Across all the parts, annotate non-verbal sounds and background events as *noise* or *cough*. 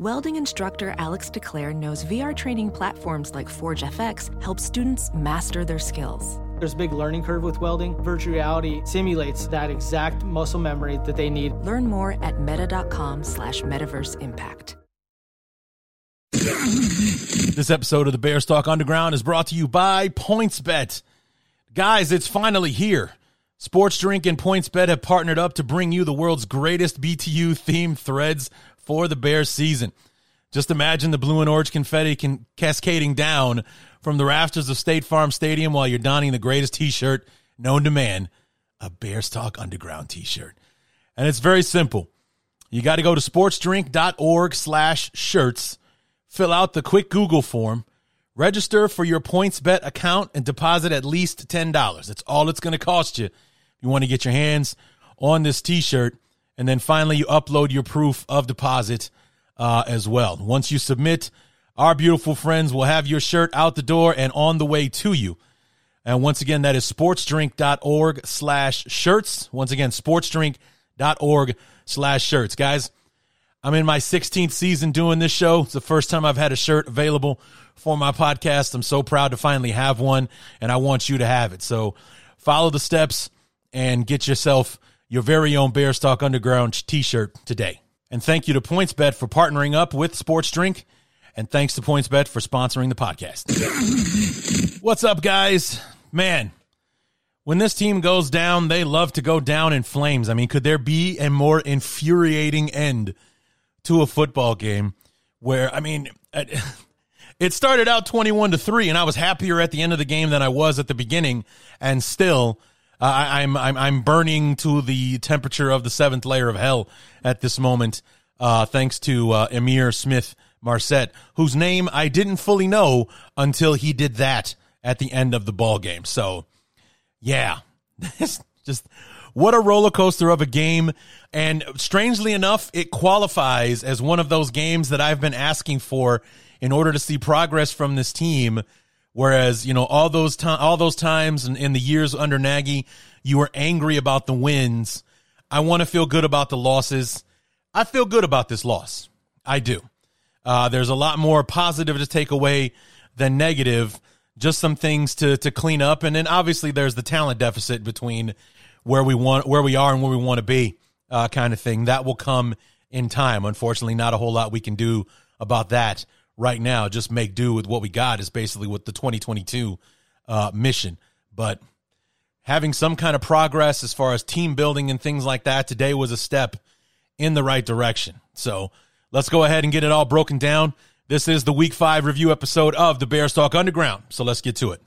Welding instructor Alex DeClaire knows VR training platforms like Forge FX help students master their skills. There's a big learning curve with welding. Virtual reality simulates that exact muscle memory that they need. Learn more at meta.com slash metaverse impact. This episode of the Bears Talk Underground is brought to you by PointsBet. Guys, it's finally here. Sports Drink and PointsBet have partnered up to bring you the world's greatest BTU themed threads for the Bears season. Just imagine the blue and orange confetti can cascading down from the rafters of State Farm Stadium while you're donning the greatest t-shirt known to man, a Bears Talk Underground t-shirt. And it's very simple. You got to go to sportsdrink.org slash shirts, fill out the quick Google form, register for your PointsBet account, and deposit at least $10. That's all it's going to cost you. If you want to get your hands on this t-shirt, and then finally you upload your proof of deposit uh, as well. Once you submit, our beautiful friends will have your shirt out the door and on the way to you. And once again, that is sportsdrink.org slash shirts. Once again, sportsdrink.org slash shirts. Guys, I'm in my 16th season doing this show. It's the first time I've had a shirt available for my podcast. I'm so proud to finally have one, and I want you to have it. So follow the steps and get yourself your very own Bears Talk Underground t shirt today. And thank you to PointsBet for partnering up with Sports Drink. And thanks to PointsBet for sponsoring the podcast. What's up, guys? Man, when this team goes down, they love to go down in flames. I mean, could there be a more infuriating end to a football game where, I mean, it *laughs* started out 21 to 3, and I was happier at the end of the game than I was at the beginning, and still uh, I, am I'm I'm burning to the temperature of the seventh layer of hell at this moment. Uh, thanks to uh, Ihmir Smith Marsette, whose name I didn't fully know until he did that at the end of the ball game. So, yeah, *laughs* just what a roller coaster of a game. And strangely enough, it qualifies as one of those games that I've been asking for in order to see progress from this team Whereas, you know, all those time, all those times in, in the years under Nagy, you were angry about the wins. I want to feel good about the losses. I feel good about this loss. I do. Uh, there's a lot more positive to take away than negative. Just some things to to clean up, and then obviously there's the talent deficit between where we want, where we are, and where we want to be, uh, kind of thing. That will come in time. Unfortunately, not a whole lot we can do about that right now. Just make do with what we got is basically what the 2022 uh, mission. But having some kind of progress as far as team building and things like that today was a step in the right direction. So let's go ahead and get it all broken down. This is the week five review episode of the Bears Talk Underground. So let's get to it.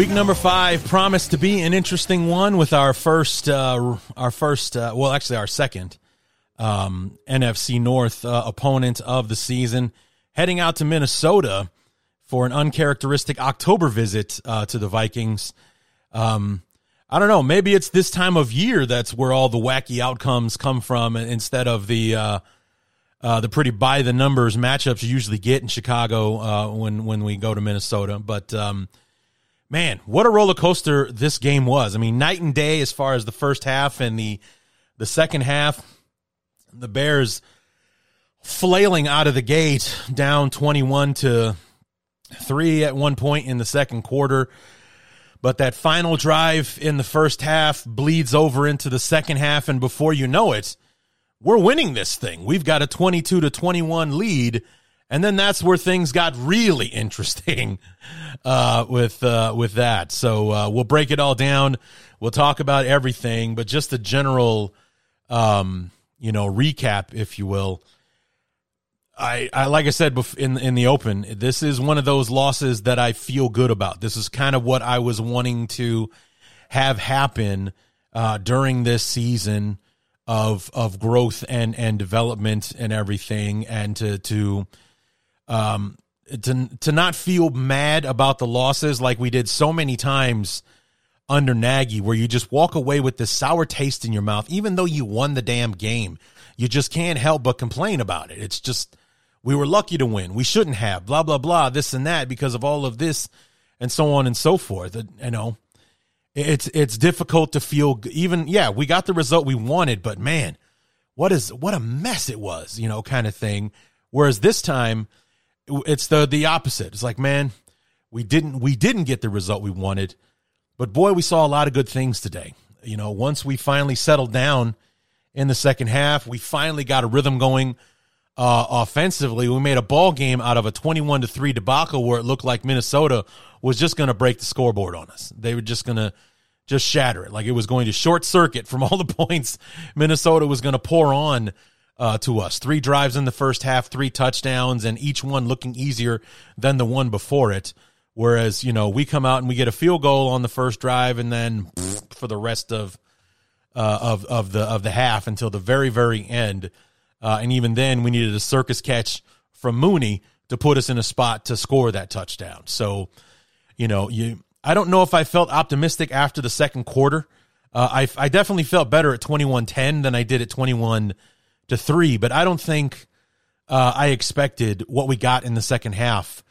Week number five promised to be an interesting one with our first, uh, our first, uh, well, actually our second um, NFC North uh, opponent of the season, heading out to Minnesota for an uncharacteristic October visit uh, to the Vikings. Um, I don't know. Maybe it's this time of year that's where all the wacky outcomes come from, instead of the uh, uh, the pretty by the numbers matchups you usually get in Chicago when when we go to Minnesota. But um, man, what a roller coaster this game was. I mean, night and day as far as the first half and the the second half. The Bears flailing out of the gate, down twenty-one to three at one point in the second quarter. But that final drive in the first half bleeds over into the second half, and before you know it, we're winning this thing. We've got a 22 to 21 lead and then that's where things got really *laughs* interesting uh, with uh, with that. So uh, we'll break it all down. We'll talk about everything, but just a general, um, you know, recap, if you will. I, I like I said in in the open, this is one of those losses that I feel good about. This is kind of what I was wanting to have happen uh, during this season of of growth and and development and everything, and to to um, to to not feel mad about the losses like we did so many times under Nagy, where you just walk away with this sour taste in your mouth, even though you won the damn game. You just can't help but complain about it. It's just we were lucky to win. We shouldn't have blah blah blah this and that because of all of this and so on and so forth. You know, it's it's difficult to feel even yeah we got the result we wanted but man what is what a mess it was you know kind of thing whereas this time it's the the opposite it's like man we didn't we didn't get the result we wanted but boy we saw a lot of good things today you know once we finally settled down in the second half we finally got a rhythm going uh, offensively we made a ball game out of a 21 to 3 debacle where it looked like minnesota was just going to break the scoreboard on us. They were just going to just shatter it. Like it was going to short circuit from all the *laughs* points Minnesota was going to pour on uh, to us. Three drives in the first half, three touchdowns, and each one looking easier than the one before it. Whereas, you know, we come out and we get a field goal on the first drive and then pfft, for the rest of uh, of of the of the half until the very very end. Uh, and even then, we needed a circus catch from Mooney to put us in a spot to score that touchdown. So, you know, you I don't know if I felt optimistic after the second quarter. Uh, I I definitely felt better at 21-10 than I did at 21 to 3, but I don't think uh, I expected what we got in the second half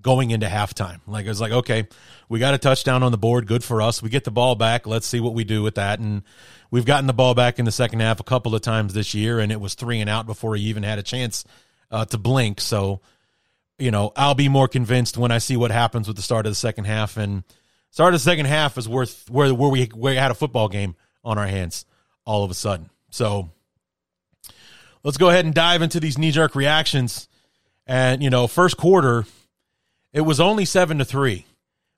going into halftime. Like I was like, okay, we got a touchdown on the board, good for us. We get the ball back. Let's see what we do with that. And we've gotten the ball back in the second half a couple of times this year, and it was three and out before he even had a chance uh, to blink. So you know, I'll be more convinced when I see what happens with the start of the second half. And start of the second half is worth where where we where we had a football game on our hands all of a sudden. So let's go ahead and dive into these knee jerk reactions. And you know, first quarter, it was only seven to three,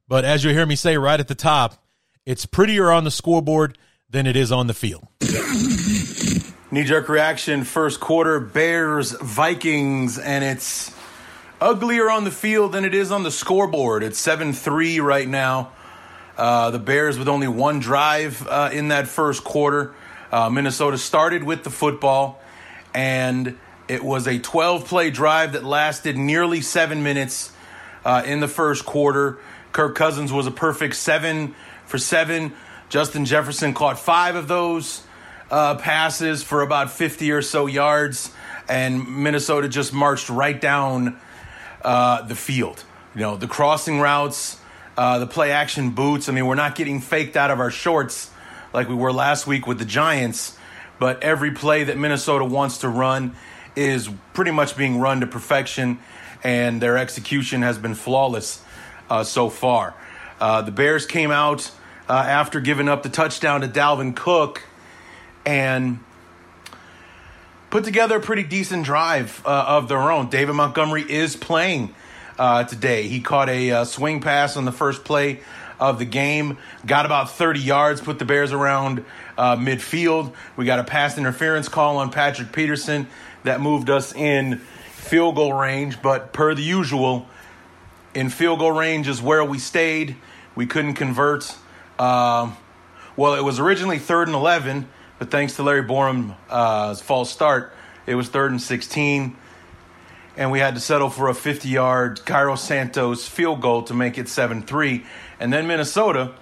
but as you hear me say right at the top, it's prettier on the scoreboard than it is on the field. *coughs* Knee jerk reaction, first quarter, Bears, Vikings, and it's uglier on the field than it is on the scoreboard. It's 7 3 right now. Uh, the Bears with only one drive uh, in that first quarter. Uh, Minnesota started with the football, and it was a 12 play drive that lasted nearly seven minutes uh, in the first quarter. Kirk Cousins was a perfect seven for seven. Justin Jefferson caught five of those uh, passes for about 50 or so yards, and Minnesota just marched right down uh, the field. You know, the crossing routes, uh, the play action boots. I mean, we're not getting faked out of our shorts like we were last week with the Giants, but every play that Minnesota wants to run is pretty much being run to perfection, and their execution has been flawless uh, so far. Uh, the Bears came out uh, after giving up the touchdown to Dalvin Cook and put together a pretty decent drive uh, of their own. David Montgomery is playing uh, today. He caught a uh, swing pass on the first play of the game, got about 30 yards, put the Bears around uh, midfield. We got a pass interference call on Patrick Peterson that moved us in field goal range, but per the usual, in field goal range is where we stayed. We couldn't convert. Um, well, it was originally third and 11 but thanks to Larry Borom's uh, false start, it was third and 16. And we had to settle for a 50 yard Cairo Santos field goal to make it 7 3. And then Minnesota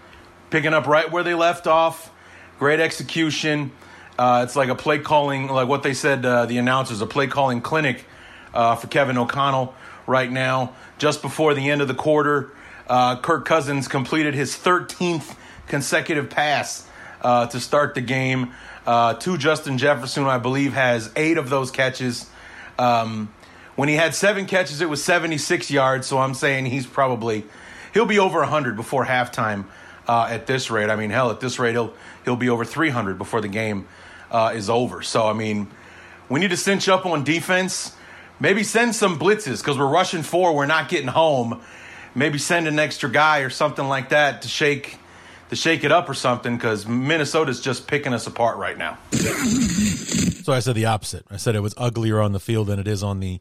picking up right where they left off. Great execution. Uh, it's like a play calling, like what they said, uh, the announcers, a play calling clinic uh, for Kevin O'Connell right now. Just before the end of the quarter, uh, Kirk Cousins completed his 13th consecutive pass uh, to start the game uh, to Justin Jefferson, I believe has eight of those catches. Um, when he had seven catches, it was 76 yards. So I'm saying he's probably he'll be over 100 before halftime. Uh, at this rate, I mean, hell, at this rate, he'll he'll be over 300 before the game uh, is over. So I mean, we need to cinch up on defense. Maybe send some blitzes because we're rushing four. We're not getting home. Maybe send an extra guy or something like that to shake to shake it up or something because Minnesota's just picking us apart right now. so I said the opposite. I said it was uglier on the field than it is on the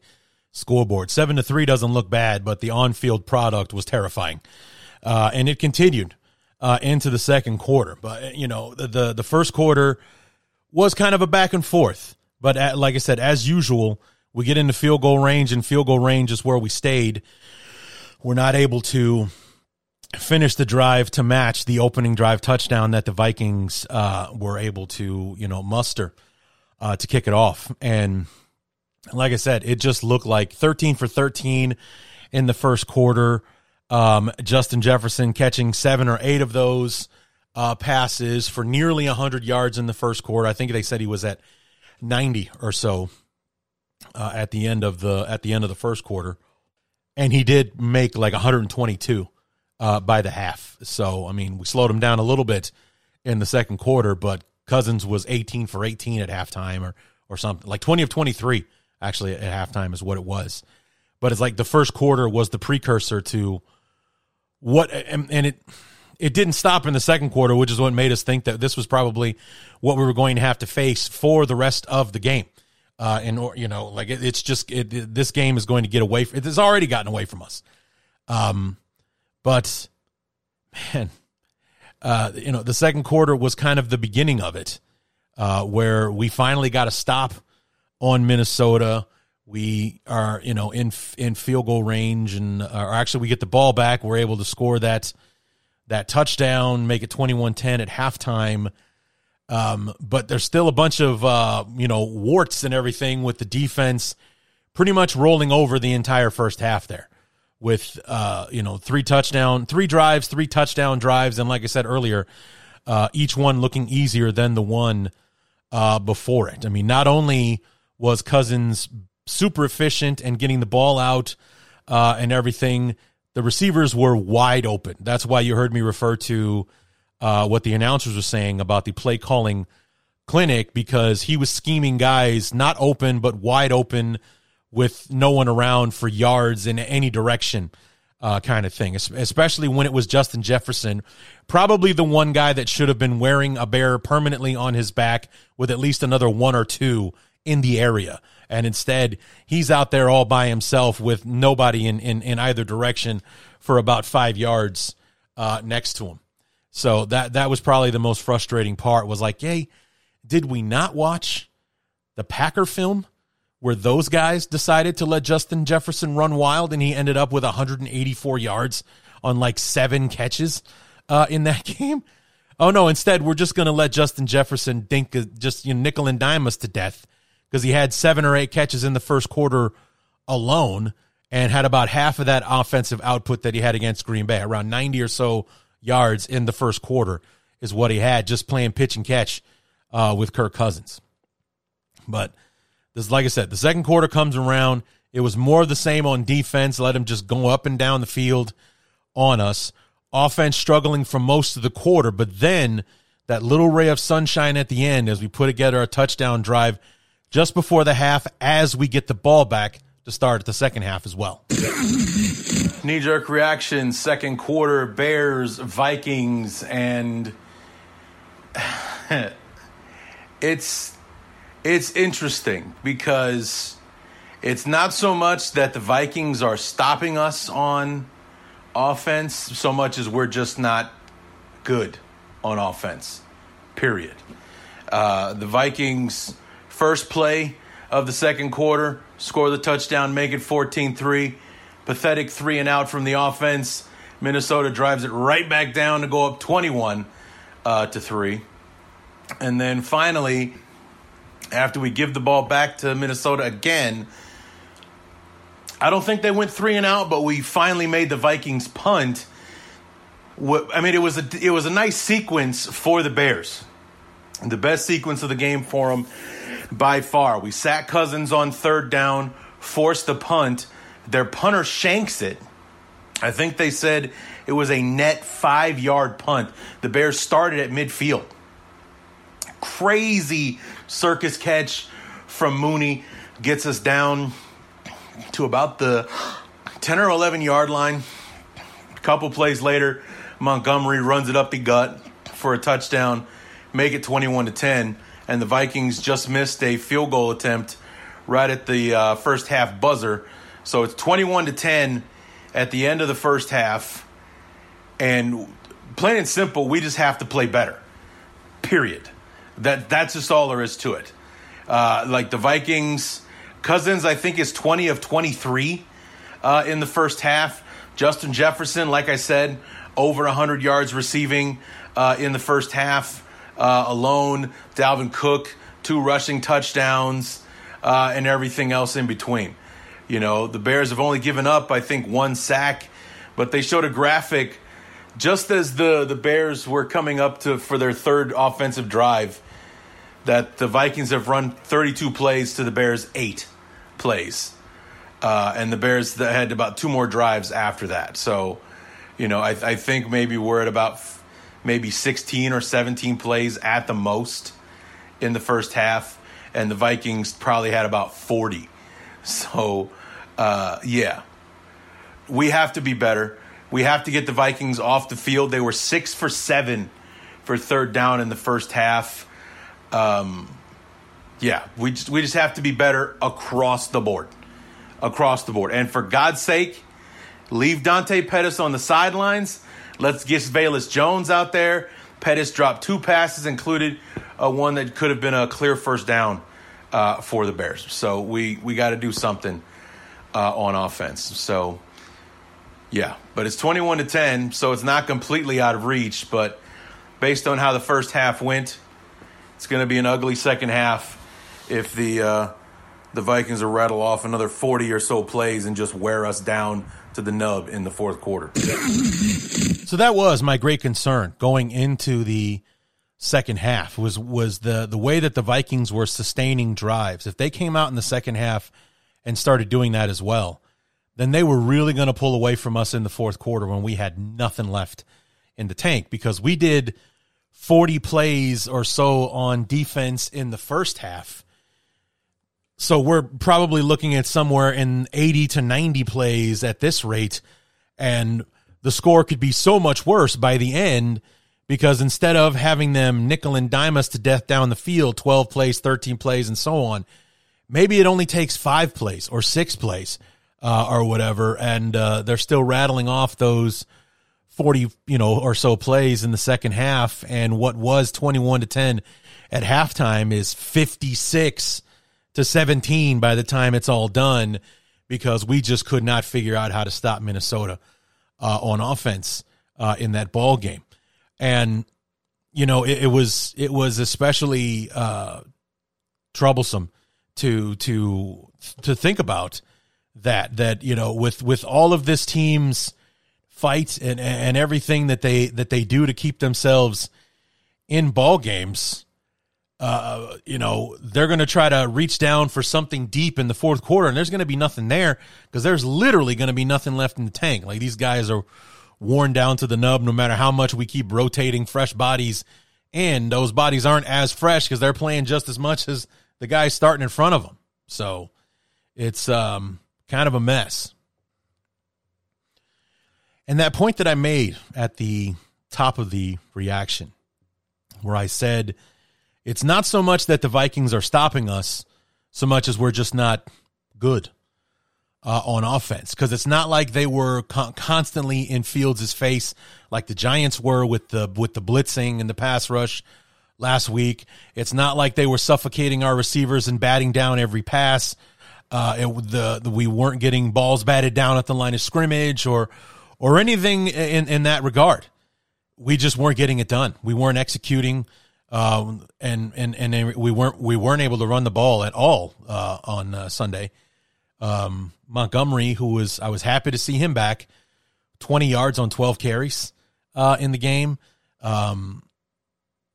scoreboard. Seven to three doesn't look bad, but the on-field product was terrifying, uh, and it continued uh, into the second quarter. But you know, the, the, the first quarter was kind of a back and forth. But at, like I said, as usual, we get into field goal range, and field goal range is where we stayed. We're not able to finish the drive to match the opening drive touchdown that the Vikings uh, were able to, you know, muster uh, to kick it off. And like I said, it just looked like 13 for 13 in the first quarter. Um, Justin Jefferson catching seven or eight of those. uh, passes for nearly 100 yards in the first quarter. I think they said he was at 90 or so uh, at the end of the at the end of the first quarter, and he did make like 122 uh, by the half. So I mean, we slowed him down a little bit in the second quarter, but Cousins was 18 for 18 at halftime, or or something like 20 of 23 actually at halftime is what it was. But it's like the first quarter was the precursor to what, and, and it it didn't stop in the second quarter, which is what made us think that this was probably what we were going to have to face for the rest of the game. Uh, and or you know, like it, it's just it, it, this game is going to get away. From, it has already gotten away from us. Um, but man, uh, you know, the second quarter was kind of the beginning of it, uh, where we finally got a stop on Minnesota. We are, you know, in in field goal range, and uh, or actually, we get the ball back. We're able to score that that touchdown, make it 21-10 at halftime. Um, but there's still a bunch of uh, you know warts and everything with the defense, pretty much rolling over the entire first half there, with uh, you know three touchdown, three drives, three touchdown drives, and like I said earlier, uh, each one looking easier than the one uh, before it. I mean, not only was Cousins super efficient and getting the ball out uh, and everything, the receivers were wide open. That's why you heard me refer to uh, what the announcers were saying about the play calling clinic because he was scheming guys not open but wide open with no one around for yards in any direction uh, kind of thing especially when it was justin jefferson probably the one guy that should have been wearing a bear permanently on his back with at least another one or two in the area. And instead he's out there all by himself with nobody in, in, in either direction for about five yards uh, next to him. So that that was probably the most frustrating part was like, "Hey, did we not watch the Packer film where those guys decided to let Justin Jefferson run wild and he ended up with 184 yards on like seven catches uh, in that *laughs* game? Oh no, instead we're just going to let Justin Jefferson dink just you know, nickel and dime us to death because he had seven or eight catches in the first quarter alone and had about half of that offensive output that he had against Green Bay, around 90 or so yards in the first quarter is what he had just playing pitch and catch uh, with Kirk Cousins. But this, like I said, the second quarter comes around. It was more of the same on defense. Let him just go up and down the field on us. Offense struggling for most of the quarter, but then that little ray of sunshine at the end as we put together a touchdown drive just before the half as we get the ball back to start the second half as well. *coughs* Knee jerk reaction, second quarter, Bears, Vikings, and *sighs* it's it's interesting because it's not so much that the Vikings are stopping us on offense, so much as we're just not good on offense. Period. Uh, the Vikings' first play of the second quarter score the touchdown, make it 14 3 pathetic three and out from the offense. Minnesota drives it right back down to go up 21 uh, to 3. And then finally, after we give the ball back to Minnesota again, I don't think they went three and out, but we finally made the Vikings punt. I mean, it was a it was a nice sequence for the Bears, the best sequence of the game for them by far. We sat Cousins on third down, forced the punt, their punter shanks it. I think they said it was a net five yard punt. The Bears started at midfield. Crazy circus catch from Mooney gets us down to about the 10 or 11 yard line. A couple plays later, Montgomery runs it up the gut for a touchdown, make it 21 to 10, and the Vikings just missed a field goal attempt right at the uh, first half buzzer so it's 21 to 10 at the end of the first half. And plain and simple, we just have to play better. Period. That that's just all there is to it. Uh, like the Vikings, Cousins, I think is 20 of 23 uh, in the first half. Justin Jefferson, like I said, over 100 yards receiving uh, in the first half uh, alone. Dalvin Cook, two rushing touchdowns, uh, and everything else in between. You know, the Bears have only given up, I think, one sack, but they showed a graphic just as the the Bears were coming up to for their third offensive drive, that the Vikings have run 32 plays to the Bears eight plays, uh, and the Bears had about two more drives after that. So, you know, I, I think maybe we're at about maybe 16 or 17 plays at the most in the first half, and the Vikings probably had about 40. So, uh, yeah, we have to be better. We have to get the Vikings off the field. They were six for seven for third down in the first half. Um, yeah, we just we just have to be better across the board, across the board. And for God's sake, leave Dante Pettis on the sidelines. Let's get Velus Jones out there. Pettis dropped two passes, included uh, one that could have been a clear first down uh, for the Bears. So we we got to do something uh, on offense. So yeah, but it's 21 to 10, so it's not completely out of reach. But based on how the first half went, it's going to be an ugly second half if the uh, the Vikings will rattle off another 40 or so plays and just wear us down to the nub in the fourth quarter. so that was my great concern going into the second half was was the the way that the Vikings were sustaining drives. If they came out in the second half and started doing that as well, then they were really going to pull away from us in the fourth quarter when we had nothing left in the tank because we did 40 plays or so on defense in the first half. So we're probably looking at somewhere in 80 to 90 plays at this rate and the score could be so much worse by the end because instead of having them nickel and dime us to death down the field, 12 plays, 13 plays, and so on, maybe it only takes five plays or six plays uh, or whatever, and uh, they're still rattling off those 40, you know, or so plays in the second half, and what was 21 to 10 at halftime is 56 to 17 by the time it's all done because we just could not figure out how to stop Minnesota uh, on offense uh, in that ball game and you know it, it was it was especially uh, troublesome to to to think about that that you know with with all of this team's fight and and everything that they that they do to keep themselves in ball games uh, you know, they're going to try to reach down for something deep in the fourth quarter, and there's going to be nothing there because there's literally going to be nothing left in the tank. Like these guys are worn down to the nub no matter how much we keep rotating fresh bodies and those bodies aren't as fresh because they're playing just as much as the guys starting in front of them so it's um, kind of a mess and that point that i made at the top of the reaction where i said it's not so much that the vikings are stopping us so much as we're just not good uh, on offense because it's not like they were con- constantly in Fields' face like the Giants were with the with the blitzing and the pass rush last week. It's not like they were suffocating our receivers and batting down every pass. Uh, it, the, the we weren't getting balls batted down at the line of scrimmage or or anything in in that regard. We just weren't getting it done. We weren't executing. Uh, and and and we weren't we weren't able to run the ball at all uh, on uh, Sunday. Um, Montgomery, who was I was happy to see him back, twenty yards on twelve carries uh, in the game. Um,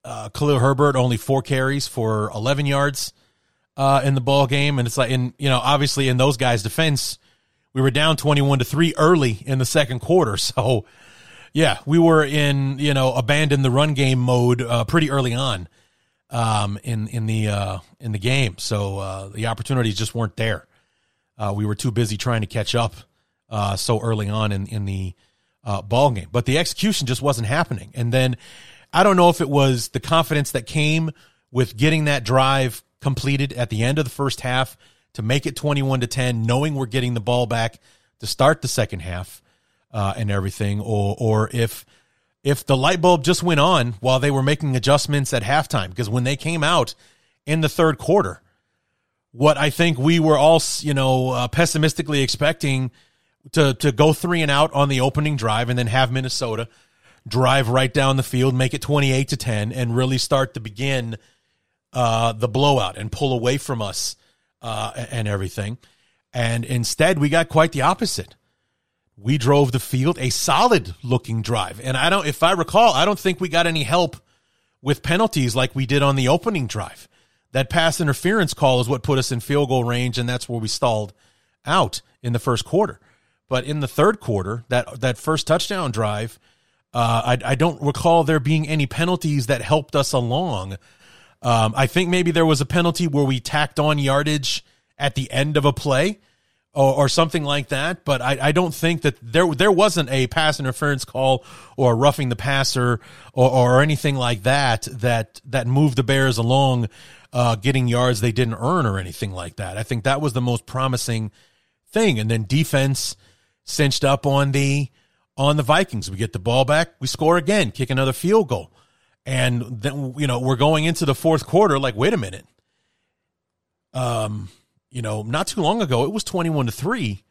uh, Khalil Herbert only four carries for eleven yards uh, in the ball game, and it's like in you know obviously in those guys' defense, we were down twenty one to three early in the second quarter, *laughs* so yeah, we were in you know abandon the run game mode uh, pretty early on um, in in the uh, in the game, so uh, the opportunities just weren't there. Uh, we were too busy trying to catch up uh, so early on in in the uh, ball game, but the execution just wasn't happening. And then I don't know if it was the confidence that came with getting that drive completed at the end of the first half to make it twenty one to ten, knowing we're getting the ball back to start the second half uh, and everything, or or if if the light bulb just went on while they were making adjustments at halftime because when they came out in the third quarter what I think we were all, you know, uh, pessimistically expecting to to go three and out on the opening drive and then have Minnesota drive right down the field, make it 28 to 10 and really start to begin uh, the blowout and pull away from us uh, and everything. And instead, we got quite the opposite. We drove the field a solid looking drive. And I don't, if I recall, I don't think we got any help with penalties like we did on the opening drive. That pass interference call is what put us in field goal range, and that's where we stalled out in the first quarter. But in the third quarter, that that first touchdown drive, uh, I, I don't recall there being any penalties that helped us along. Um, I think maybe there was a penalty where we tacked on yardage at the end of a play or, or something like that. But I, I, don't think that there there wasn't a pass interference call or roughing the passer or, or anything like that that that moved the Bears along, uh, getting yards they didn't earn or anything like that. I think that was the most promising thing. And then defense cinched up on the on the Vikings. We get the ball back, we score again, kick another field goal. And then you know, we're going into the fourth quarter like wait a minute. Um you know, not too long ago, it was 21 to 3.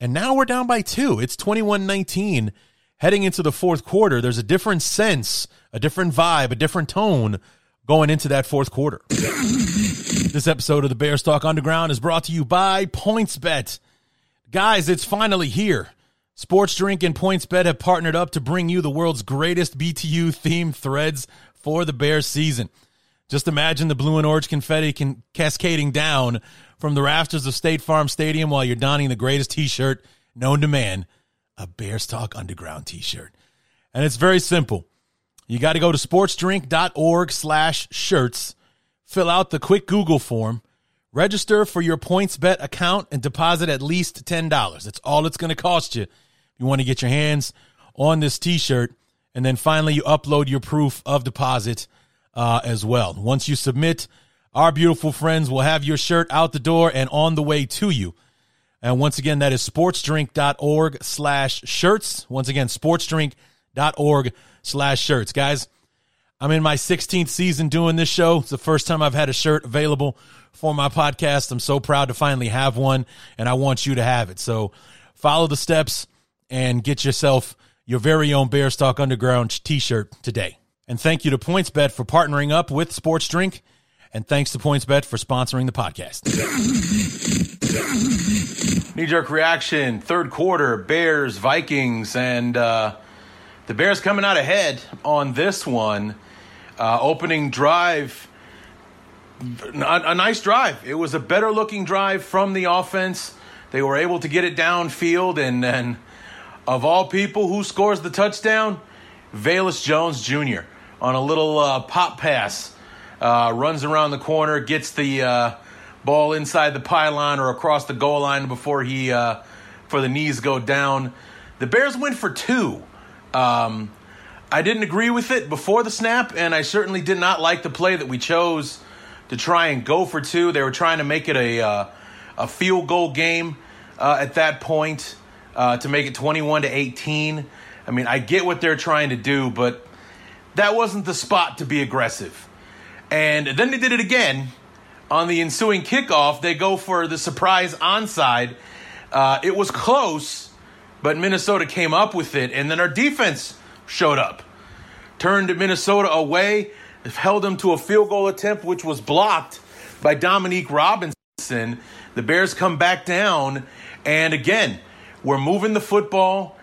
And now we're down by two. It's 21 19. Heading into the fourth quarter, there's a different sense, a different vibe, a different tone going into that fourth quarter. *coughs* this episode of the Bears Talk Underground is brought to you by PointsBet. Guys, it's finally here. Sports Drink and PointsBet have partnered up to bring you the world's greatest BTU themed threads for the Bears season. Just imagine the blue and orange confetti can cascading down from the rafters of State Farm Stadium while you're donning the greatest t-shirt known to man, a Bears Talk Underground t-shirt. And it's very simple. You got to go to sportsdrink.org slash shirts, fill out the quick Google form, register for your PointsBet account, and deposit at least $10. That's all it's going to cost you. You want to get your hands on this t-shirt, and then finally you upload your proof of deposit uh, as well. Once you submit our beautiful friends will have your shirt out the door and on the way to you. And once again, that is sportsdrink.org slash shirts. Once again, sportsdrink.org slash shirts. Guys, I'm in my 16th season doing this show. It's the first time I've had a shirt available for my podcast. I'm so proud to finally have one, and I want you to have it. So follow the steps and get yourself your very own Bears Talk Underground t shirt today. And thank you to PointsBet for partnering up with Sports Drink and thanks to PointsBet for sponsoring the podcast. Knee jerk reaction, third quarter, Bears, Vikings, and uh, the Bears coming out ahead on this one. Uh, opening drive, a, a nice drive. It was a better looking drive from the offense. They were able to get it downfield, and then of all people, who scores the touchdown? Velus Jones Jr. on a little uh, pop pass uh, runs around the corner, gets the uh, ball inside the pylon or across the goal line before he uh, for the knees go down. The Bears went for two. Um, I didn't agree with it before the snap, and I certainly did not like the play that we chose to try and go for two. They were trying to make it a uh, a field goal game uh, at that point uh, to make it 21 to 18. I mean, I get what they're trying to do, but that wasn't the spot to be aggressive. And then they did it again on the ensuing kickoff. They go for the surprise onside. Uh, it was close, but Minnesota came up with it, and then our defense showed up, turned Minnesota away, held them to a field goal attempt, which was blocked by Dominique Robinson. The Bears come back down, and again, we're moving the football.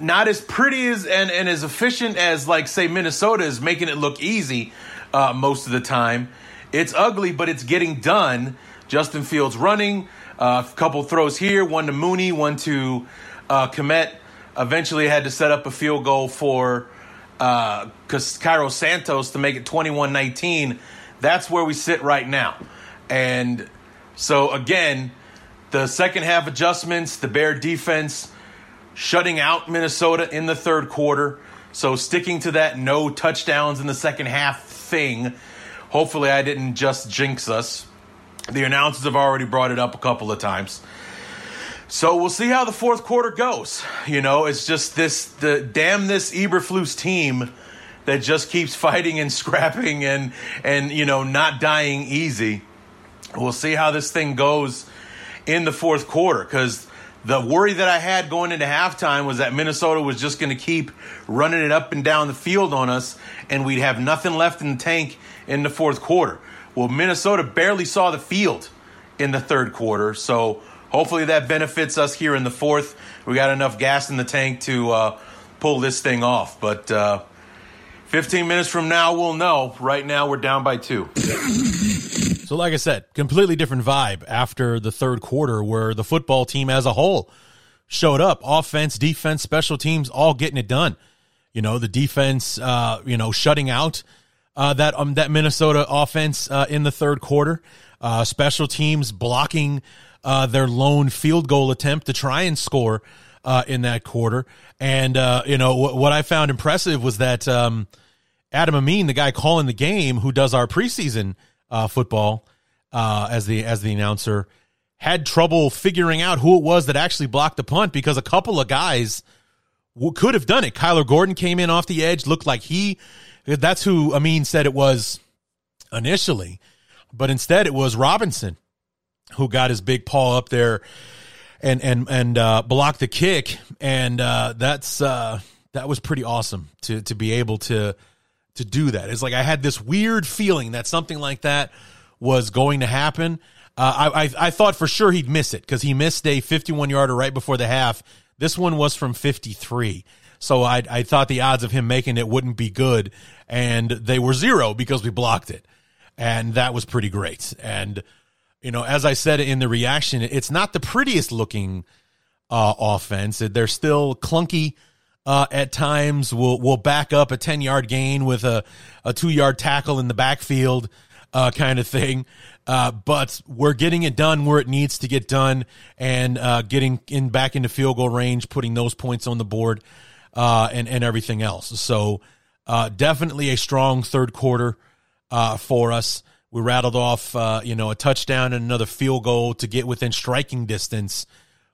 Not as pretty as and, and as efficient as like say Minnesota is making it look easy, uh, most of the time. It's ugly, but it's getting done. Justin Fields running, uh, a couple throws here, one to Mooney, one to uh, Kmet. Eventually had to set up a field goal for uh, Cairo Santos to make it 21 19. That's where we sit right now. And so, again, the second half adjustments, the Bear defense shutting out Minnesota in the third quarter. So, sticking to that no touchdowns in the second half thing. Hopefully, I didn't just jinx us. The announcers have already brought it up a couple of times. So we'll see how the fourth quarter goes. You know, it's just this the damn this Eberflus team that just keeps *laughs* fighting and scrapping and and you know not dying easy. We'll see how this thing goes in the fourth quarter because the worry that I had going into halftime was that Minnesota was just going to keep running it up and down the field on us, and we'd have nothing left in the tank in the fourth quarter. Well, Minnesota barely saw the field in the third quarter, so hopefully that benefits us here in the fourth. We got enough gas in the tank to uh, pull this thing off. But uh, 15 minutes from now, we'll know. Right now, we're down by two. *laughs* So, like I said, completely different vibe after the third quarter, where the football team as a whole showed up. Offense, defense, special teams, all getting it done. You know, the defense, uh, you know, shutting out uh, that um, that Minnesota offense uh, in the third quarter. Uh, special teams blocking uh, their lone field goal attempt to try and score uh, in that quarter. And you know what, what I found impressive was that um, Adam Amin, the guy calling the game, who does our preseason uh, football uh, as the as the announcer, had trouble figuring out who it was that actually blocked the punt because a couple of guys w- could have done it. Kyler Gordon came in off the edge, looked like he. That's who Amin said it was initially, but instead it was Robinson who got his big paw up there and and and uh, blocked the kick, and uh, that's uh, that was pretty awesome to to be able to to do that. It's like I had this weird feeling that something like that was going to happen. Uh, I, I, I thought for sure he'd miss it because he missed a 51 yarder right before the half. This one was from 53. So I, I thought the odds of him making it wouldn't be good. And they were zero because we blocked it. And that was pretty great. And, you know, as I said in the reaction, it's not the prettiest looking uh, offense. They're still clunky uh, at times. We'll we'll back up a ten yard gain with a a two yard tackle in the backfield, uh, kind of thing. Uh, but we're getting it done where it needs to get done, and uh, getting in back into field goal range, putting those points on the board, uh, and and everything else. So uh, definitely a strong third quarter for us. We rattled off, you know, a touchdown and another field goal to get within striking distance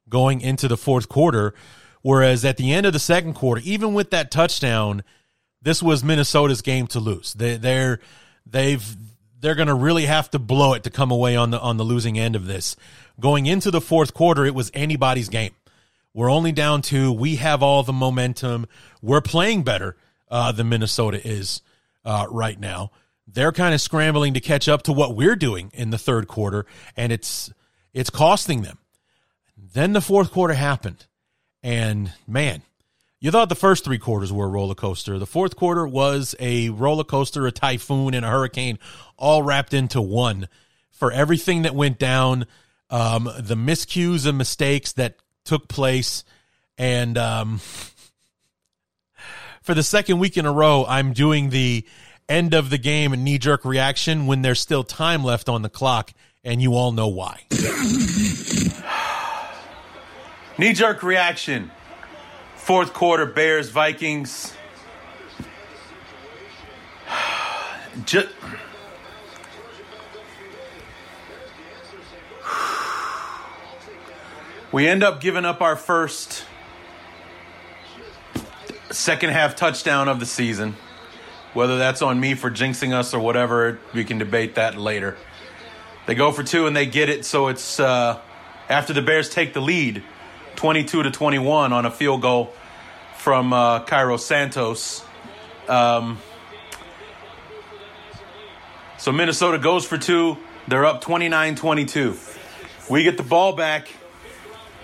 going into the fourth quarter Whereas at the end of the second quarter, even with that touchdown, this was Minnesota's game to lose. They, they're they've they're going to really have to blow it to come away on the on the losing end of this. Going into the fourth quarter, it was anybody's game. We're only down two. We have all the momentum. We're playing better uh, than Minnesota is uh, right now. They're kind of scrambling to catch up to what we're doing in the third quarter, and it's it's costing them. Then the fourth quarter happened, and man, you thought the first three quarters were a roller coaster. The fourth quarter was a roller coaster, a typhoon, and a hurricane all wrapped into one for everything that went down, um, the miscues and mistakes that took place. And um, *laughs* for the second week in a row, I'm doing the end of the game knee jerk reaction when there's still time left on the clock, and you all know why. *laughs* Knee jerk reaction. Fourth quarter, Bears, Vikings. *sighs* Just, *sighs* we end up giving up our first second half touchdown of the season. Whether that's on me for jinxing us or whatever, we can debate that later. They go for two and they get it, so it's uh, after the Bears take the lead 22 to 21 on a field goal from uh, Cairo Santos. Um, so Minnesota goes for two. They're up 29 22. We get the ball back.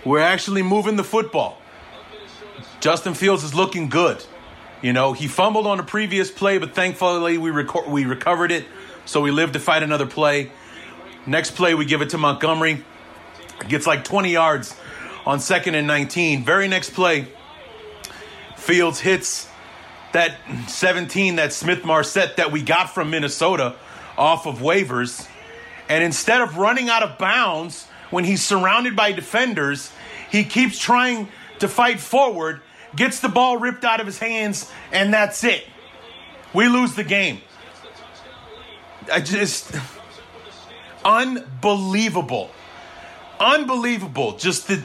We're actually moving the football. Justin Fields is looking good. You know, he fumbled on a previous play, but thankfully we, reco- we recovered it. So we lived to fight another play. Next play, we give it to Montgomery. Gets like 20 yards on second and 19. Very next play, Fields hits that 17, that Smith Marsette that we got from Minnesota off of waivers. And instead of running out of bounds when he's surrounded by defenders, he keeps trying to fight forward, gets the ball ripped out of his hands, and that's it. We lose the game. I just unbelievable. Unbelievable. Just the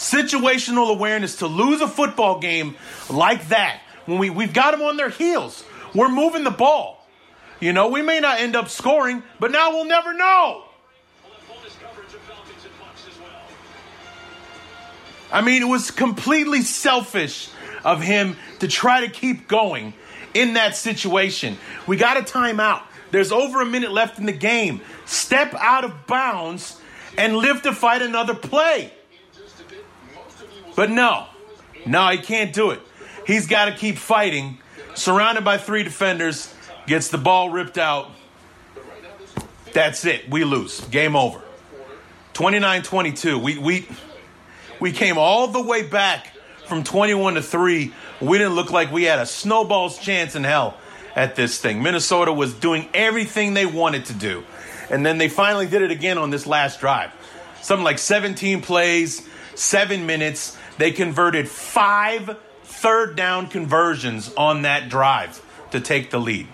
situational awareness to lose a football game like that when we, we've got them on their heels. We're moving the ball. You know, we may not end up scoring, but now we'll never know. I mean, it was completely selfish of him to try to keep going in that situation. We got a timeout. There's over a minute left in the game. Step out of bounds and live to fight another play. But no, no, he can't do it. He's got to keep fighting, surrounded by three defenders, gets the ball ripped out. That's it. We lose. Game over. 29 22. We, we, we came all the way back from 21 to 3. We didn't look like we had a snowball's chance in hell at this thing. Minnesota was doing everything they wanted to do. And then they finally did it again on this last drive. Something like 17 plays, seven minutes. They converted five third down conversions on that drive to take the lead.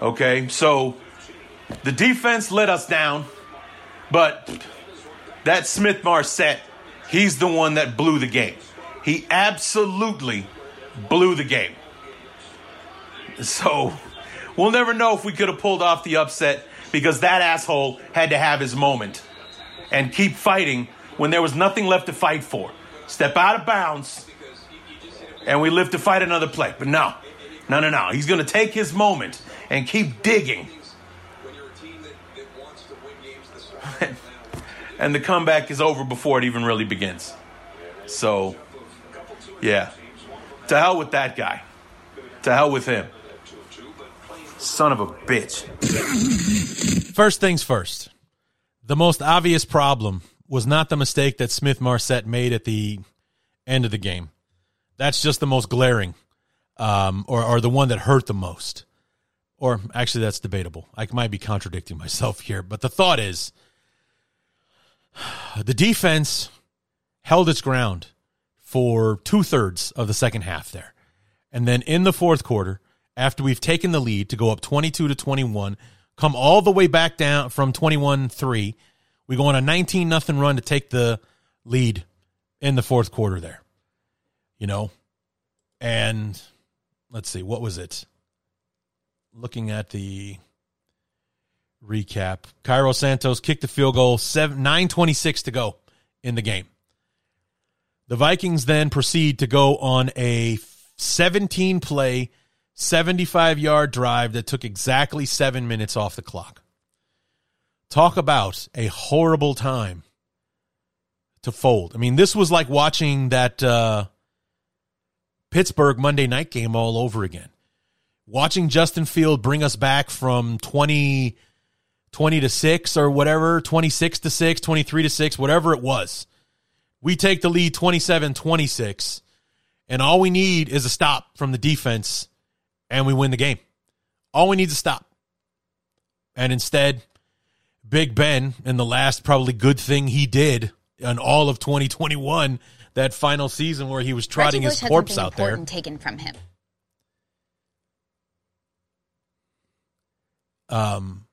Okay, so the defense let us down, but that Smith Marsette, he's the one that blew the game. He absolutely blew the game. So we'll never know if we could have pulled off the upset because that asshole had to have his moment and keep fighting when there was nothing left to fight for. Step out of bounds and we live to fight another play. But no, no, no, no. He's going to take his moment and keep digging. *laughs* and the comeback is over before it even really begins. So, yeah. To hell with that guy. To hell with him. Son of a bitch. First things first. The most obvious problem was not the mistake that Smith Marsette made at the end of the game. That's just the most glaring, um, or, or the one that hurt the most. Or actually, that's debatable. I might be contradicting myself here, but the thought is the defense held its ground for two thirds of the second half there. And then in the fourth quarter, after we've taken the lead to go up 22 to 21, come all the way back down from 21 3, we go on a 19 nothing run to take the lead in the fourth quarter there. You know, and let's see, what was it? Looking at the recap, Cairo Santos kicked the field goal, seven, 926 to go in the game. The Vikings then proceed to go on a 17 play, 75 yard drive that took exactly seven minutes off the clock. Talk about a horrible time to fold. I mean, this was like watching that uh, Pittsburgh Monday night game all over again. Watching Justin Field bring us back from 20, 20 to 6 or whatever, 26 to 6, 23 to 6, whatever it was. We take the lead 27 26, and all we need is a stop from the defense, and we win the game. All we need is a stop. And instead, Big Ben, and the last probably good thing he did in all of 2021, that final season where he was trotting his corpse out there. Taken from him. Um,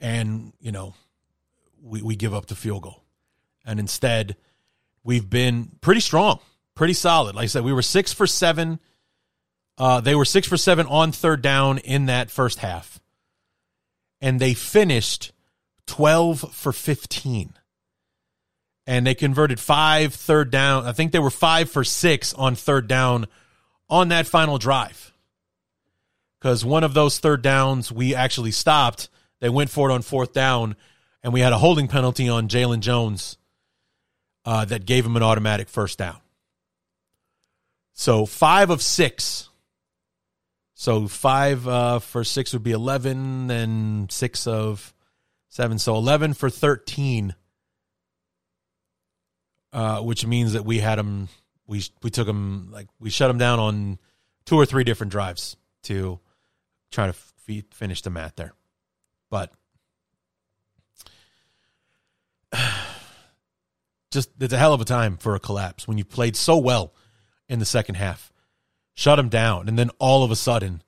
and you know, we we give up the field goal, and instead, we've been pretty strong, pretty solid. Like I said, we were six for seven. Uh, they were six for seven on third down in that first half, and they finished twelve for fifteen and they converted five third down. I think they were five for six on third down on that final drive. Because one of those third downs we actually stopped. They went for it on fourth down, and we had a holding penalty on Jaylon Jones uh, that gave him an automatic first down. So five of six. So five uh, for six would be 11, and six of seven. So 11 for 13 uh, which means that we had them. We we took them like we shut them down on two or three different drives to try to f- finish the mat there, but *sighs* just it's a hell of a time for a collapse when you played so well in the second half, shut them down, and then all of a sudden,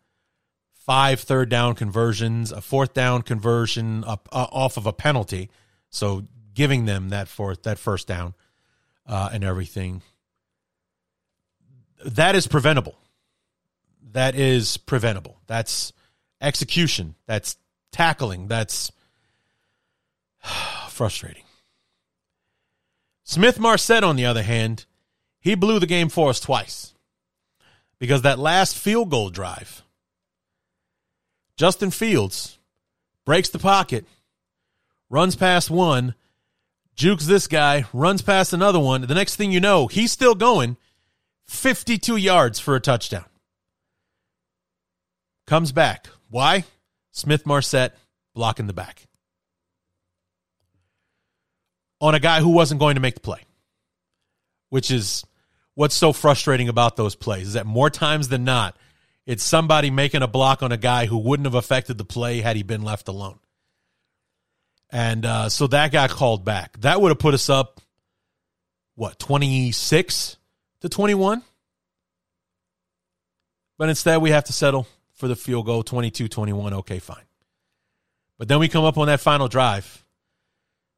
five third down conversions, a fourth down conversion up uh, off of a penalty, so giving them that fourth that first down uh, and everything. That is preventable. That is preventable. That's execution. That's tackling. That's *sighs* frustrating. Smith Marsette, on the other hand, he blew the game for us twice because that last field goal drive, Justin Fields breaks the pocket, runs past one, jukes this guy, runs past another one. The next thing you know, he's still going 52 yards for a touchdown. Comes back. Why? Smith Marsette blocking the back on a guy who wasn't going to make the play, which is what's so frustrating about those plays is that more times than not, it's somebody making a block on a guy who wouldn't have affected the play had he been left alone. And uh, so that got called back. That would have put us up, what, 26 to 21? But instead, we have to settle for the field goal 22 21. Okay, fine. But then we come up on that final drive.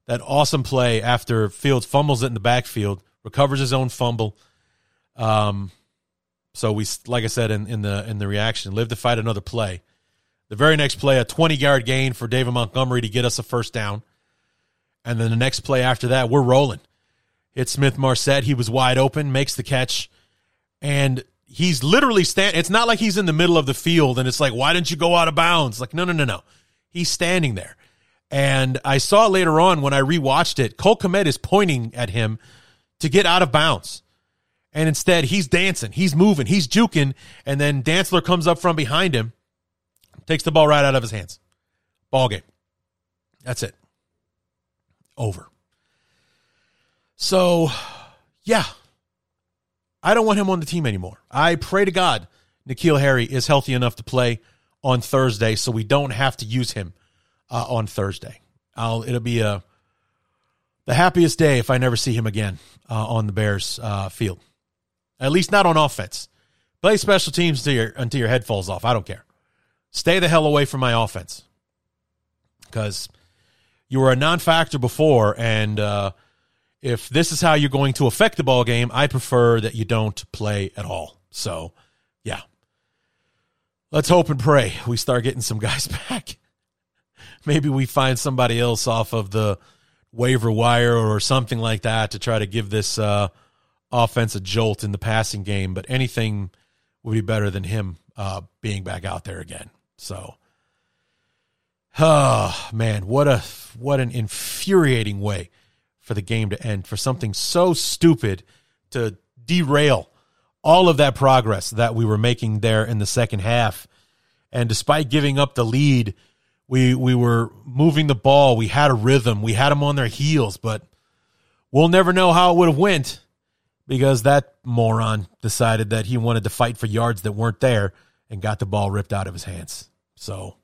That awesome play after Fields fumbles it in the backfield, recovers his own fumble. Um, so we, like I said in, in the in the reaction, live to fight another play. The very next play, a 20 yard gain for David Montgomery to get us a first down. And then the next play after that, we're rolling. Hit Smith Marsette. He was wide open, makes the catch. And he's literally stand. It's not like he's in the middle of the field and it's like, why didn't you go out of bounds? Like, no, no, no, no. He's standing there. And I saw later on when I rewatched it, Cole Kmet is pointing at him to get out of bounds. And instead, he's dancing, he's moving, he's juking. And then Dantzler comes up from behind him Takes the ball right out of his hands. Ball game. That's it. Over. So, yeah. I don't want him on the team anymore. I pray to God N'Keal Harry is healthy enough to play on Thursday so we don't have to use him uh, on Thursday. I'll, it'll be a, the happiest day if I never see him again uh, on the Bears uh, field. At least not on offense. Play special teams until your, until your head falls off. I don't care. Stay the hell away from my offense because you were a non-factor before, and uh, if this is how you're going to affect the ball game, I prefer that you don't play at all. So, yeah, let's hope and pray we start getting some *laughs* guys back. Maybe we find somebody else off of the waiver wire or something like that to try to give this uh, offense a jolt in the passing game. But anything would be better than him uh, being back out there again. So, oh man, what a what an infuriating way for the game to end for something so stupid to derail all of that progress that we were making there in the second half. And despite giving up the lead, we we were moving the ball. We had a rhythm. We had them on their heels, but we'll never know how it would have went because that moron decided that he wanted to fight for yards that weren't there and got the ball ripped out of his hands. So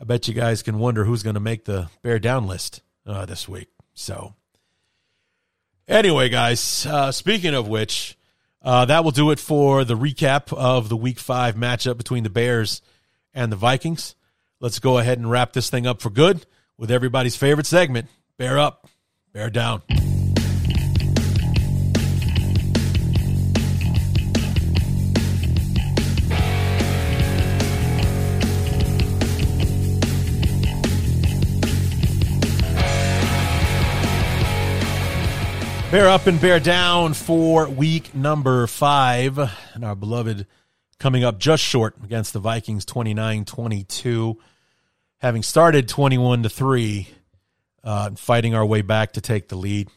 I bet you guys can wonder who's going to make the bear down list uh, this week. So anyway, guys, uh, speaking of which, uh, that will do it for the recap of the week five matchup between the Bears and the Vikings. Let's go ahead and wrap this thing up for good with everybody's favorite segment Bear Up, Bear Down. Bear up and bear down for week number five. And our beloved coming up just short against the Vikings 29 22. Having started 21 to 3, uh, fighting our way back to take the lead.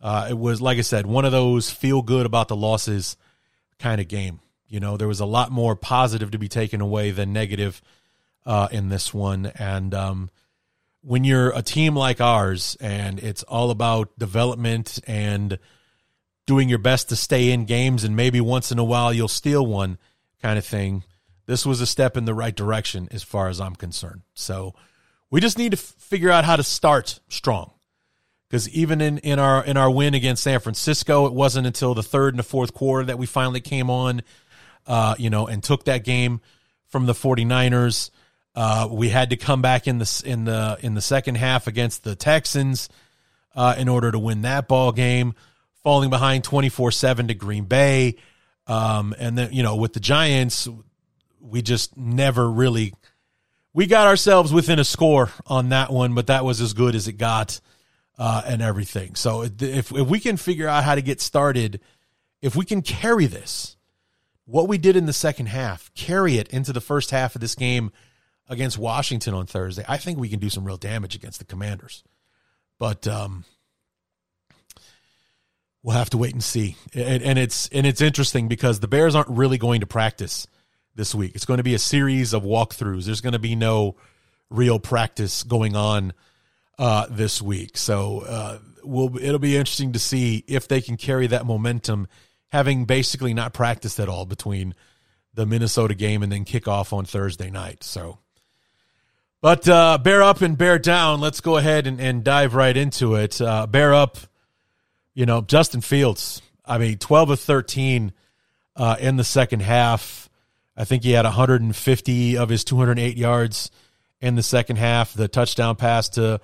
Uh, it was, like I said, one of those feel good about the losses kind of game. You know, there was a lot more positive to be taken away than negative uh, in this one. And, um, when you're a team like ours and it's all about development and doing your best to stay in games and maybe once in a while you'll steal one kind of thing, this was a step in the right direction as far as I'm concerned. So we just need to f- figure out how to start strong. Because even in, in our in our win against San Francisco, it wasn't until the third and the fourth quarter that we finally came on, uh, you know, and took that game from the 49ers. Uh, we had to come back in the in the in the second half against the Texans uh, in order to win that ball game, falling behind twenty four seven to Green Bay, um, and then you know with the Giants, we just never really we got ourselves within a score on that one, but that was as good as it got uh, and everything. So if if we can figure out how to get started, if we can carry this, what we did in the second half, carry it into the first half of this game against Washington on Thursday, I think we can do some real damage against the Commanders. But um, we'll have to wait and see. And, and it's and it's interesting because the Bears aren't really going to practice this week. It's going to be a series of walkthroughs. There's going to be no real practice going on uh, this week. So uh, we'll, it'll be interesting to see if they can carry that momentum, having basically not practiced at all between the Minnesota game and then kickoff on Thursday night. So, but uh, bear up and bear down. Let's go ahead and, and dive right into it. Uh, bear up, you know, Justin Fields. I mean, 12 of 13 uh, in the second half. I think he had 150 of his 208 yards in the second half. The touchdown pass to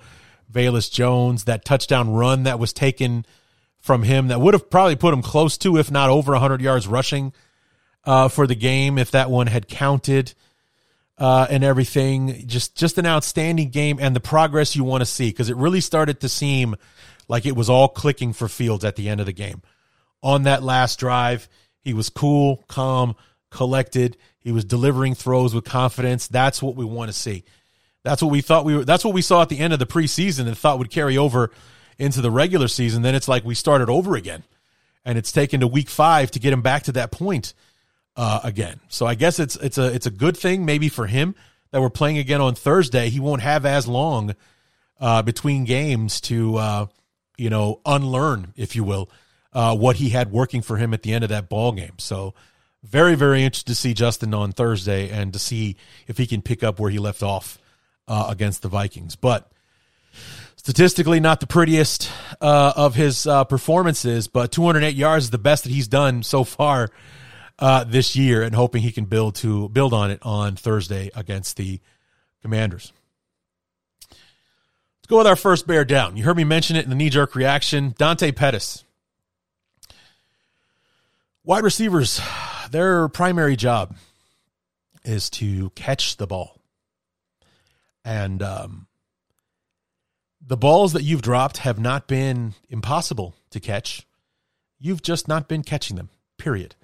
Velus Jones, that touchdown run that was taken from him that would have probably put him close to, if not over 100 yards rushing uh, for the game if that one had counted. Uh, and everything, just just an outstanding game, and the progress you want to see because it really started to seem like it was all clicking for Fields at the end of the game. On that last drive, he was cool, calm, collected. He was delivering throws with confidence. That's what we want to see. That's what we thought we were. That's what we saw at the end of the preseason and thought would carry over into the regular season. Then it's like we started over again, and it's taken to week five to get him back to that point uh, again. So I guess it's it's a it's a good thing maybe for him that we're playing again on Thursday. He won't have as long uh, between games to uh, you know unlearn, if you will, uh, what he had working for him at the end of that ball game. So very very interested to see Justin on Thursday and to see if he can pick up where he left off uh, against the Vikings. But statistically, not the prettiest uh, of his uh, performances, but 208 yards is the best that he's done so far uh, this year, and hoping he can build to build on it on Thursday against the Commanders. Let's go with our first bear down. You heard me mention it in the knee jerk reaction. Dante Pettis. Wide receivers, their primary job is to catch the ball. And um, the balls that you've dropped have not been impossible to catch. You've just not been catching them, period.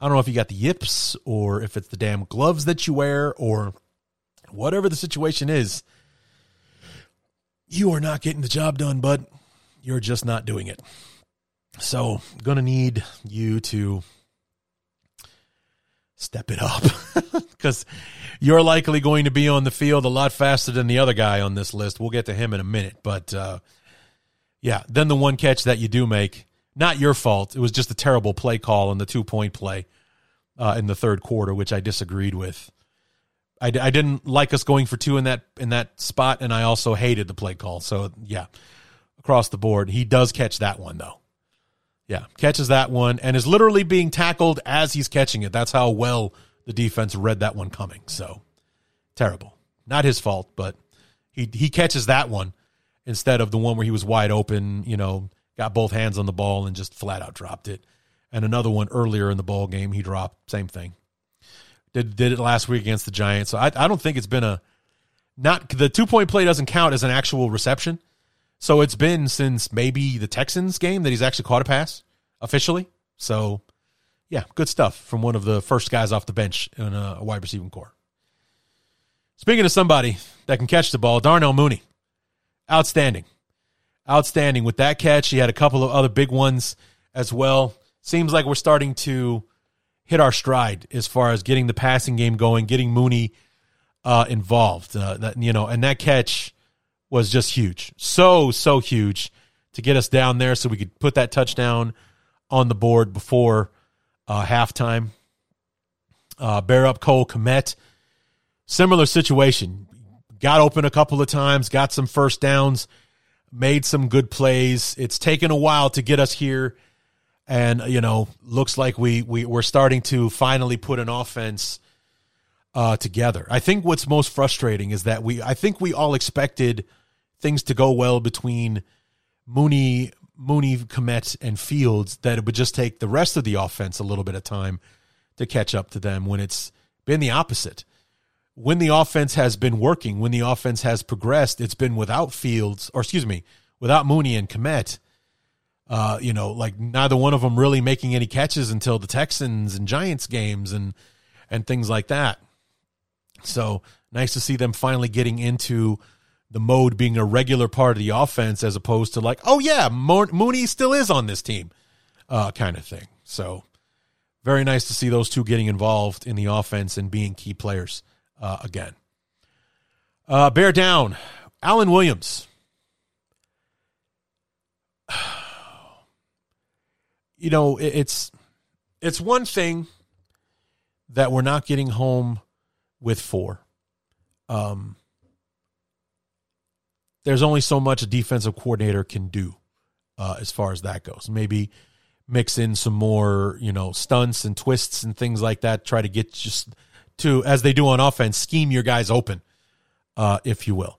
I don't know if you got the yips or if it's the damn gloves that you wear or whatever the situation is. You are not getting the job done, bud. You're just not doing it. So, going to need you to step it up *laughs* because you're likely going to be on the field a lot faster than the other guy on this list. We'll get to him in a minute, but uh, yeah, then the one catch that you do make, not your fault. It was just a terrible play call on the two point play uh, in the third quarter, which I disagreed with. I, I didn't like us going for two in that in that spot, and I also hated the play call. So yeah, across the board, he does catch that one though. Yeah, catches that one and is literally being tackled as he's catching it. That's how well the defense read that one coming. So terrible. Not his fault, but he he catches that one instead of the one where he was wide open, you know, got both hands on the ball and just flat out dropped it. And another one earlier in the ball game, he dropped same thing. Did did it last week against the Giants. So I I don't think it's been a not the two point play doesn't count as an actual reception. So it's been since maybe the Texans game that he's actually caught a pass officially. So, yeah, good stuff from one of the first guys off the bench in a wide receiving corps. Speaking of somebody that can catch the ball, Darnell Mooney, outstanding, outstanding with that catch. He had a couple of other big ones as well. Seems like we're starting to hit our stride as far as getting the passing game going, getting Mooney uh, involved. Uh, that you know, and that catch was just huge. So, so huge to get us down there so we could put that touchdown on the board before uh, halftime. Uh, bear up Cole Kmet. Similar situation. Got open a couple of times, got some first downs, made some good plays. It's taken a while to get us here. And, you know, looks like we, we, we're starting to finally put an offense uh, together. I think what's most frustrating is that we, I think we all expected – things to go well between Mooney, Mooney, Kmet, and Fields that it would just take the rest of the offense a little bit of time to catch up to them when it's been the opposite. When the offense has been working, when the offense has progressed, it's been without Fields, or excuse me, without Mooney and Kmet. Uh, you know, like neither one of them really making any catches until the Texans and Giants games and and things like that. So nice to see them finally getting into the mode being a regular part of the offense as opposed to like, oh yeah, Mo- Mooney still is on this team, uh, kind of thing. So very nice to see those two getting involved in the offense and being key players uh, again. Uh, bear down, Alan Williams. *sighs* You know, it, it's it's one thing that we're not getting home with four. Um, there's only so much a defensive coordinator can do uh, as far as that goes. Maybe mix in some more, you know, stunts and twists and things like that. Try to get just to, as they do on offense, scheme your guys open, uh, if you will.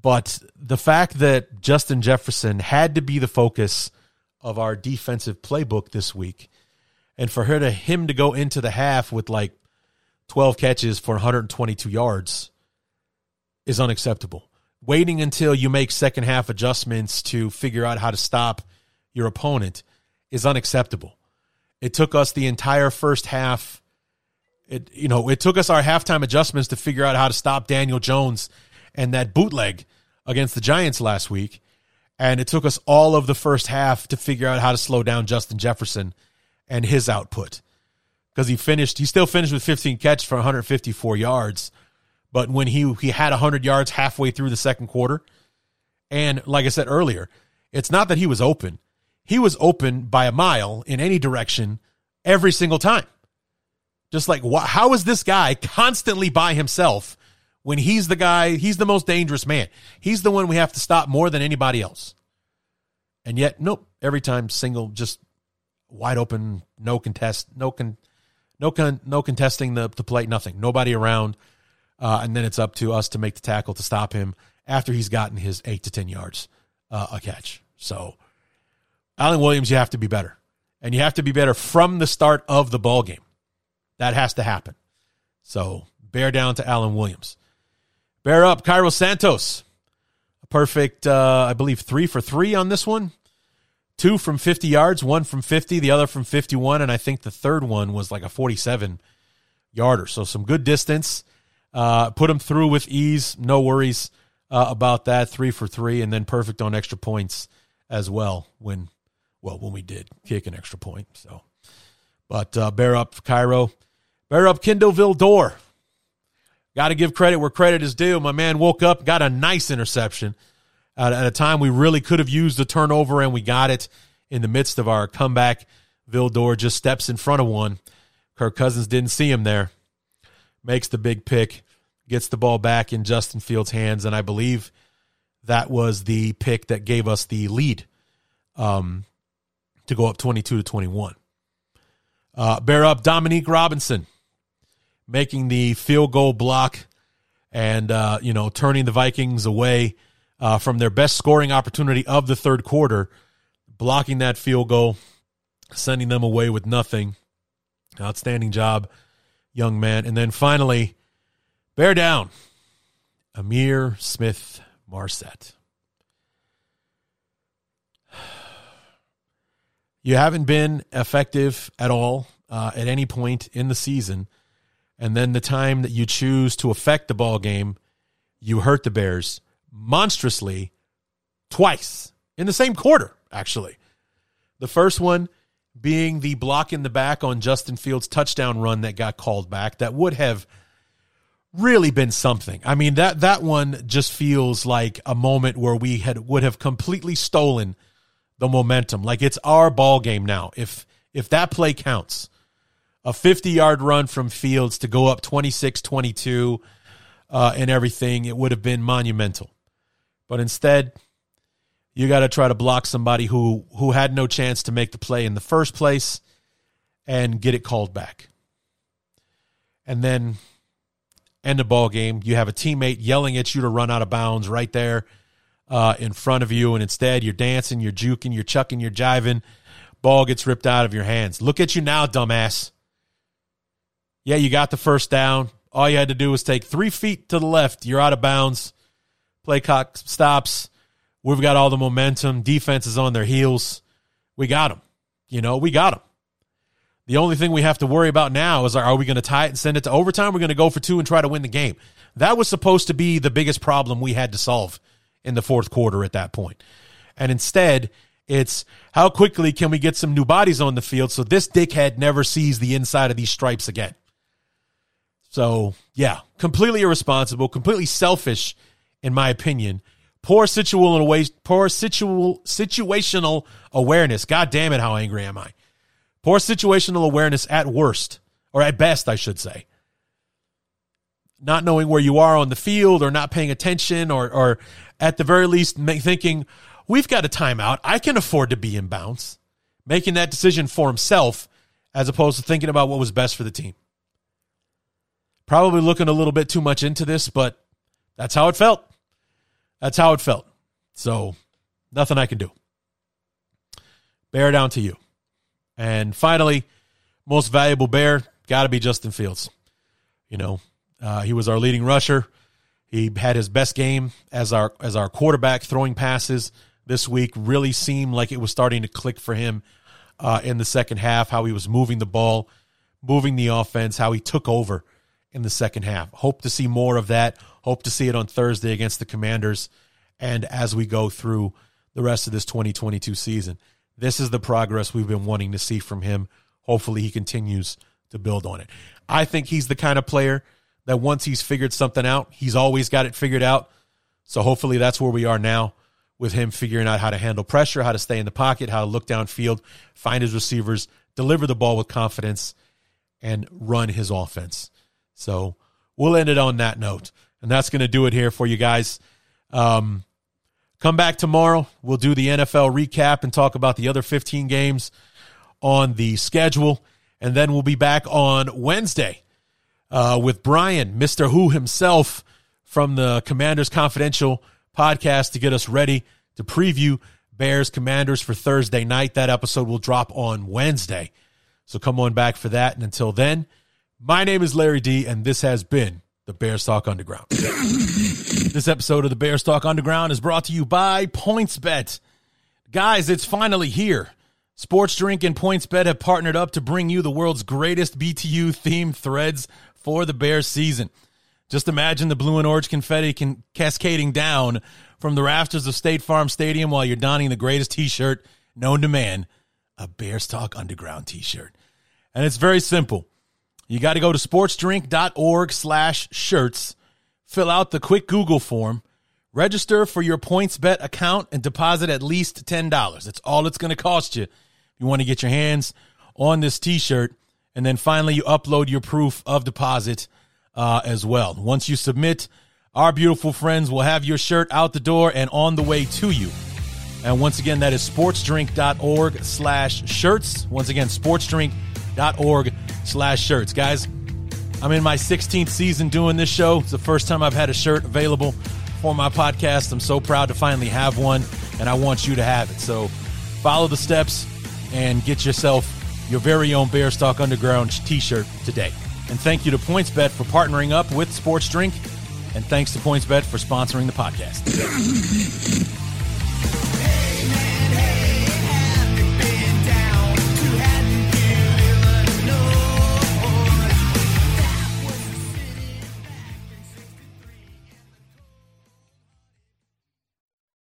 But the fact that Justin Jefferson had to be the focus of our defensive playbook this week, and for her to him to go into the half with like 12 catches for 122 yards is unacceptable. Waiting until you make second half adjustments to figure out how to stop your opponent is unacceptable. It took us the entire first half. It you know it took us our halftime adjustments to figure out how to stop Daniel Jones and that bootleg against the Giants last week, and it took us all of the first half to figure out how to slow down Justin Jefferson and his output. Because he finished he still finished with 15 catches for 154 yards, but when he he had 100 yards halfway through the second quarter, and like I said earlier, it's not that he was open. He was open by a mile in any direction every single time. Just like, wh- how is this guy constantly by himself when he's the guy, he's the most dangerous man? He's the one we have to stop more than anybody else. And yet, nope, every time single, just wide open, no contest, no con, no con, no contesting the, the plate, nothing, nobody around. Uh, and then it's up to us to make the tackle to stop him after he's gotten his eight to 10 yards uh, a catch. So, Alan Williams, you have to be better. And you have to be better from the start of the ball game. That has to happen. So bear down to Alan Williams. Bear up, Cairo Santos. A perfect, uh, I believe, three for three on this one. Two from 50 yards, one from 50, the other from 51. And I think the third one was like a 47 yarder. So some good distance. Uh, put him through with ease. No worries uh, about that. Three for three, and then perfect on extra points as well when well, when we did kick an extra point. So, but uh, bear up, Cairo. Bear up, Kindle Vildor. Got to give credit where credit is due. My man woke up, got a nice interception at, a time we really could have used the turnover, and we got it in the midst of our comeback. Vildor just steps in front of one. Kirk Cousins didn't see him there. Makes the big pick, gets the ball back in Justin Fields' hands, and I believe that was the pick that gave us the lead. Um, to go up 22 to 21. Uh, bear up Dominique Robinson making the field goal block and, uh, you know, turning the Vikings away uh, from their best scoring opportunity of the third quarter, blocking that field goal, sending them away with nothing. Outstanding job, young man. And then finally, bear down Ihmir Smith Marsette. *sighs* you haven't been effective at all uh, at any point in the season, and then the time that you choose to affect the ball game, you hurt the Bears monstrously twice in the same quarter, actually. The first one being the block in the back on Justin Fields' touchdown run that got called back. That would have really been something. I mean, that that one just feels like a moment where we had would have completely stolen – the momentum. Like it's our ball game now. If if that play counts, a 50 yard run from Fields to go up 26 22 uh, and everything, it would have been monumental. But instead, you got to try to block somebody who who had no chance to make the play in the first place and get it called back. And then end the ball game. You have a teammate yelling at you to run out of bounds right there uh, in front of you, and instead you're dancing, you're juking, you're chucking, you're jiving. Ball gets ripped out of your hands. Look at you now, dumbass. Yeah, you got the first down. All you had to do was take three feet to the left. You're out of bounds. Play clock stops. We've got all the momentum. Defense is on their heels. We got them. You know, we got them. The only thing we have to worry about now is are we going to tie it and send it to overtime? We're going to go for two and try to win the game. That was supposed to be the biggest problem we had to solve in the fourth quarter at that point. And instead, it's how quickly can we get some new bodies on the field so this dickhead never sees the inside of these stripes again. So, yeah, completely irresponsible, completely selfish, in my opinion. Poor situational, poor situational awareness. God damn it, how angry am I? Poor situational awareness at worst, or at best, I should say. Not knowing where you are on the field, or not paying attention, or, or at the very least thinking, we've got a timeout. I can afford to be in bounds. Making that decision for himself as opposed to thinking about what was best for the team. Probably looking a little bit too much into this, but that's how it felt. That's how it felt. So, nothing I can do. Bear down to you. And finally, most valuable bear, got to be Justin Fields. You know, uh, he was our leading rusher. He had his best game as our as our quarterback throwing passes this week. Really seemed like it was starting to click for him uh, in the second half. How he was moving the ball, moving the offense, how he took over in the second half. Hope to see more of that. Hope to see it on Thursday against the Commanders, and as we go through the rest of this 2022 season. This is the progress we've been wanting to see from him. Hopefully, he continues to build on it. I think he's the kind of player that once he's figured something out, he's always got it figured out. So hopefully that's where we are now with him figuring out how to handle pressure, how to stay in the pocket, how to look downfield, find his receivers, deliver the ball with confidence, and run his offense. So we'll end it on that note. And that's going to do it here for you guys. Um, come back tomorrow. We'll do the NFL recap and talk about the other 15 games on the schedule. And then we'll be back on Wednesday uh, with Brian, Mr. Who himself from the Commanders Confidential podcast to get us ready to preview Bears Commanders for Thursday night. That episode will drop on Wednesday. So come on back for that. And until then, my name is Larry D, and this has been the Bears Talk Underground. *laughs* this episode of the Bears Talk Underground is brought to you by PointsBet. Guys, it's finally here. Sports Drink and PointsBet have partnered up to bring you the world's greatest BTU themed threads for the Bears season. Just imagine the blue and orange confetti can cascading down from the rafters of State Farm Stadium while you're donning the greatest t-shirt known to man, a Bears Talk Underground t-shirt. And it's very simple. You got to go to sportsdrink.org slash shirts, fill out the quick Google form, register for your PointsBet account, and deposit at least $10. That's all it's going to cost you. If you want to get your hands on this t-shirt, and then finally, you upload your proof of deposit uh, as well. Once you submit, our beautiful friends will have your shirt out the door and on the way to you. And once again, that is sportsdrink.org slash shirts. Once again, sportsdrink.org slash shirts. Guys, I'm in my 16th season doing this show. It's the first time I've had a shirt available for my podcast. I'm so proud to finally have one, and I want you to have it. So follow the steps and get yourself your very own Bears Talk Underground t shirt today. And thank you to PointsBet for partnering up with Sports Drink. And thanks to PointsBet for sponsoring the podcast. *laughs*